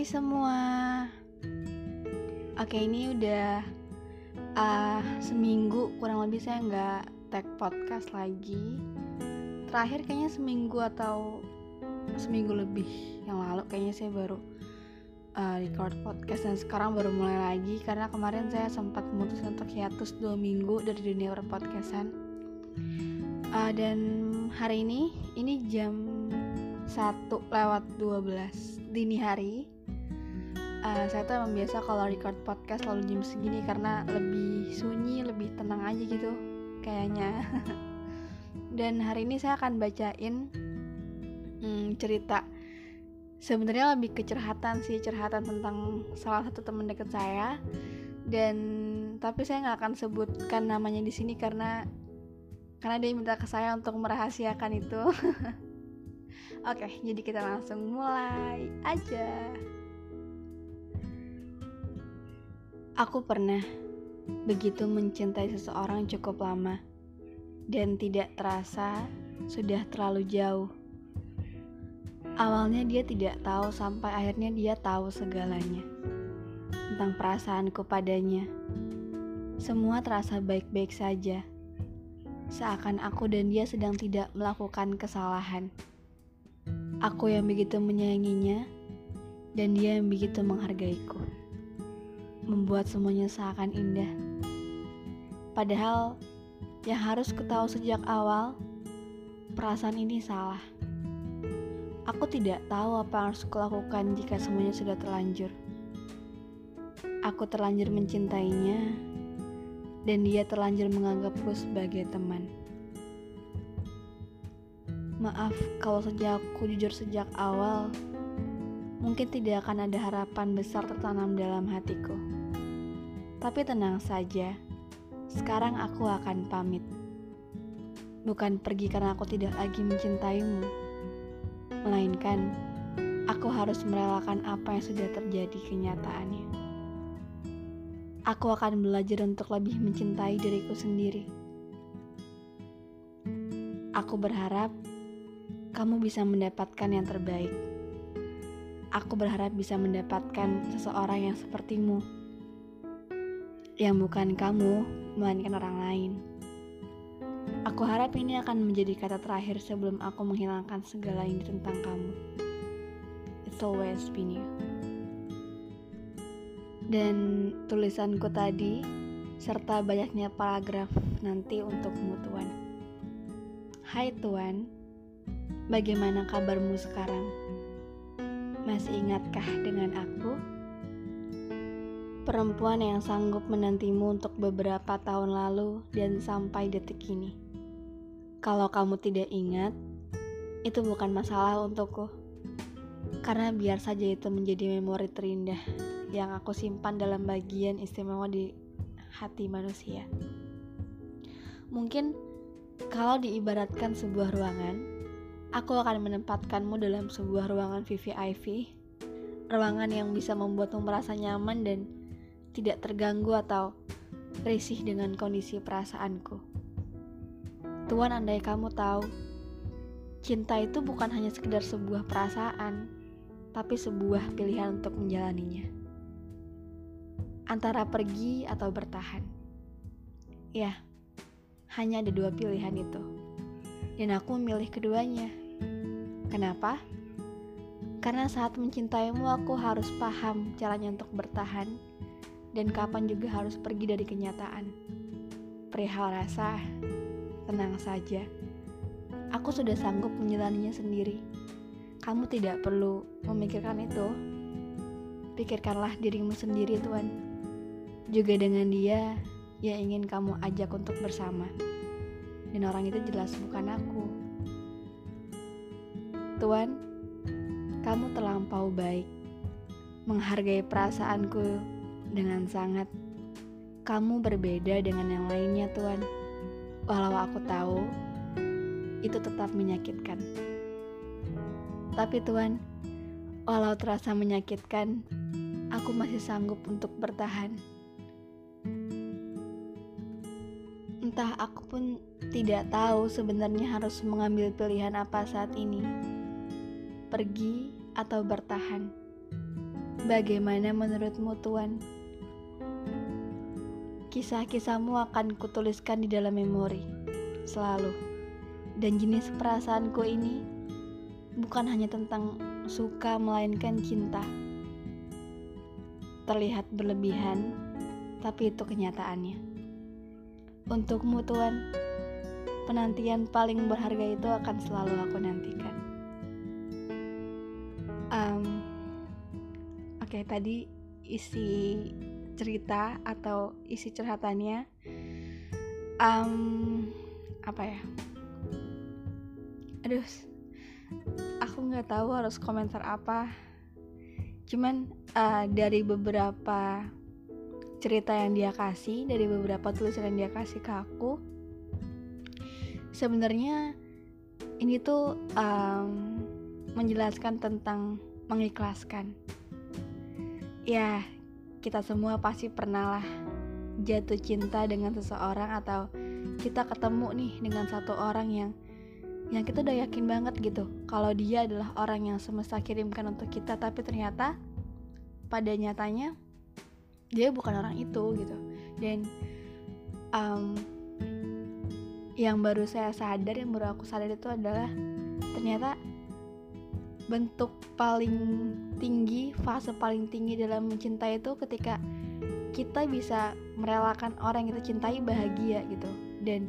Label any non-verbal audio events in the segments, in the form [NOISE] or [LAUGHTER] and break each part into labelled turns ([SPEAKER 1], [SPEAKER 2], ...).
[SPEAKER 1] Hai semua. Oke ini udah uh, seminggu kurang lebih saya nggak tag podcast lagi. Terakhir kayaknya seminggu atau seminggu lebih yang lalu kayaknya saya baru uh, record podcast dan sekarang baru mulai lagi karena kemarin saya sempat memutuskan untuk hiatus dua minggu dari dunia perpodcastan. Uh, dan hari ini ini jam 1 lewat 12 dini hari uh, saya tuh emang biasa kalau record podcast selalu jam segini karena lebih sunyi lebih tenang aja gitu kayaknya. [LAUGHS] Dan hari ini saya akan bacain hmm, cerita. Sebenarnya lebih kecurhatan sih curhatan tentang salah satu teman dekat saya. Dan tapi saya nggak akan sebutkan namanya di sini karena karena dia minta ke saya untuk merahasiakan itu. [LAUGHS] Oke jadi kita langsung mulai aja Aku pernah begitu mencintai seseorang cukup lama dan tidak terasa sudah terlalu jauh. Awalnya dia tidak tahu sampai akhirnya dia tahu segalanya tentang perasaanku padanya. Semua terasa baik-baik saja. Seakan aku dan dia sedang tidak melakukan kesalahan. Aku yang begitu menyayanginya dan dia yang begitu menghargaiku membuat semuanya seakan indah. Padahal yang harus ketahui sejak awal, perasaan ini salah. Aku tidak tahu apa yang harus kulakukan jika semuanya sudah terlanjur. Aku terlanjur mencintainya, dan dia terlanjur menganggapku sebagai teman. Maaf kalau sejak aku jujur sejak awal, mungkin tidak akan ada harapan besar tertanam dalam hatiku. Tapi tenang saja, sekarang aku akan pamit. Bukan pergi karena aku tidak lagi mencintaimu, melainkan aku harus merelakan apa yang sudah terjadi kenyataannya. Aku akan belajar untuk lebih mencintai diriku sendiri. Aku berharap kamu bisa mendapatkan yang terbaik. Aku berharap bisa mendapatkan seseorang yang sepertimu yang bukan kamu, melainkan orang lain. Aku harap ini akan menjadi kata terakhir sebelum aku menghilangkan segala ini tentang kamu. It's always been you. Dan tulisanku tadi, serta banyaknya paragraf nanti untukmu Tuan. Hai Tuan, bagaimana kabarmu sekarang? Masih ingatkah dengan aku? Perempuan yang sanggup menantimu untuk beberapa tahun lalu dan sampai detik ini. Kalau kamu tidak ingat, itu bukan masalah untukku. Karena biar saja itu menjadi memori terindah yang aku simpan dalam bagian istimewa di hati manusia. Mungkin kalau diibaratkan sebuah ruangan, aku akan menempatkanmu dalam sebuah ruangan VVIP, ruangan yang bisa membuatmu merasa nyaman dan tidak terganggu atau risih dengan kondisi perasaanku. Tuan, andai kamu tahu, cinta itu bukan hanya sekedar sebuah perasaan, tapi sebuah pilihan untuk menjalaninya. Antara pergi atau bertahan. Ya, hanya ada dua pilihan itu. Dan aku memilih keduanya. Kenapa? Karena saat mencintaimu aku harus paham caranya untuk bertahan dan kapan juga harus pergi dari kenyataan. Perihal rasa, tenang saja. Aku sudah sanggup menjalaninya sendiri. Kamu tidak perlu memikirkan itu. Pikirkanlah dirimu sendiri, Tuan. Juga dengan dia yang ingin kamu ajak untuk bersama. Dan orang itu jelas bukan aku. Tuan, kamu terlampau baik. Menghargai perasaanku dengan sangat. Kamu berbeda dengan yang lainnya, Tuan. Walau aku tahu itu tetap menyakitkan. Tapi Tuan, walau terasa menyakitkan, aku masih sanggup untuk bertahan. Entah aku pun tidak tahu sebenarnya harus mengambil pilihan apa saat ini. Pergi atau bertahan. Bagaimana menurutmu Tuan? Kisah-kisahmu akan kutuliskan di dalam memori Selalu. Dan jenis perasaanku ini Bukan hanya tentang suka melainkan cinta. Terlihat berlebihan Tapi itu kenyataannya. Untukmu Tuan. Penantian paling berharga itu akan selalu aku nantikan. Um, Oke, okay, tadi isi cerita atau isi curhatannya um, apa ya? Aduh, aku nggak tahu harus komentar apa. Cuman uh, dari beberapa cerita yang dia kasih, dari beberapa tulisan yang dia kasih ke aku, sebenarnya ini tuh um, menjelaskan tentang mengikhlaskan ya kita semua pasti pernah lah jatuh cinta dengan seseorang atau kita ketemu nih dengan satu orang yang yang kita udah yakin banget gitu kalau dia adalah orang yang semesta kirimkan untuk kita. Tapi ternyata pada nyatanya dia bukan orang itu gitu. Dan um, yang baru saya sadar yang baru aku sadar itu adalah ternyata bentuk paling tinggi, fase paling tinggi dalam mencintai itu ketika kita bisa merelakan orang yang kita cintai bahagia gitu. Dan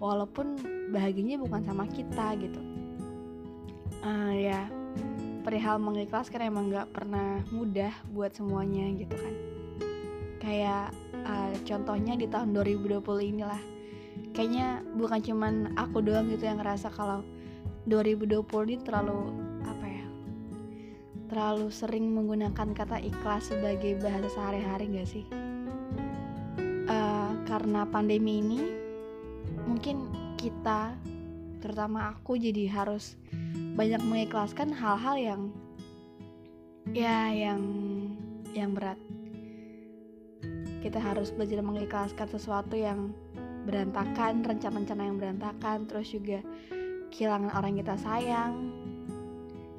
[SPEAKER 1] walaupun bahagianya bukan sama kita gitu. Uh, ya, perihal mengikhlaskan emang gak pernah mudah buat semuanya gitu kan. Kayak uh, contohnya di tahun 2020 inilah. Kayaknya bukan cuman aku doang gitu yang ngerasa kalau 2020 ini terlalu terlalu sering menggunakan kata ikhlas sebagai bahasa sehari-hari gak sih? Uh, karena pandemi ini, mungkin kita, terutama aku, jadi harus banyak mengikhlaskan hal-hal yang, ya, yang, yang berat. Kita harus belajar mengikhlaskan sesuatu yang berantakan, rencana-rencana yang berantakan, terus juga kehilangan orang kita sayang,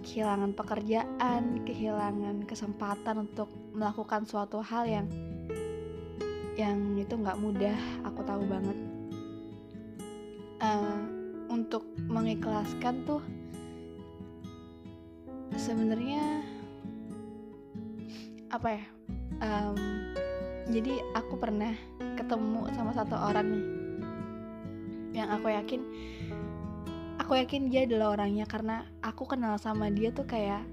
[SPEAKER 1] kehilangan pekerjaan, kehilangan kesempatan untuk melakukan suatu hal yang yang itu nggak mudah, aku tahu banget. Uh, untuk mengikhlaskan tuh sebenarnya apa ya? Um, jadi aku pernah ketemu sama satu orang nih yang aku yakin aku yakin dia adalah orangnya karena aku kenal sama dia tuh kayak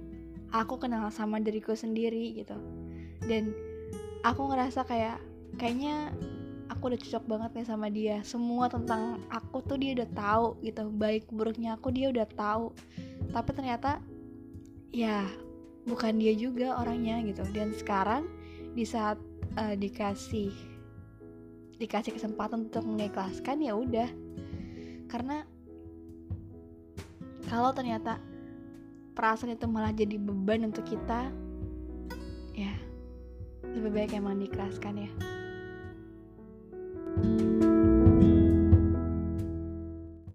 [SPEAKER 1] aku kenal sama diriku sendiri gitu. Dan aku ngerasa kayak kayaknya aku udah cocok banget nih sama dia. Semua tentang aku tuh dia udah tahu gitu. Baik buruknya aku dia udah tahu. Tapi ternyata ya bukan dia juga orangnya gitu. Dan sekarang di saat uh, dikasih dikasih kesempatan untuk mengikhlaskan ya udah. Karena kalau ternyata perasaan itu malah jadi beban untuk kita ya lebih baik emang dikeraskan ya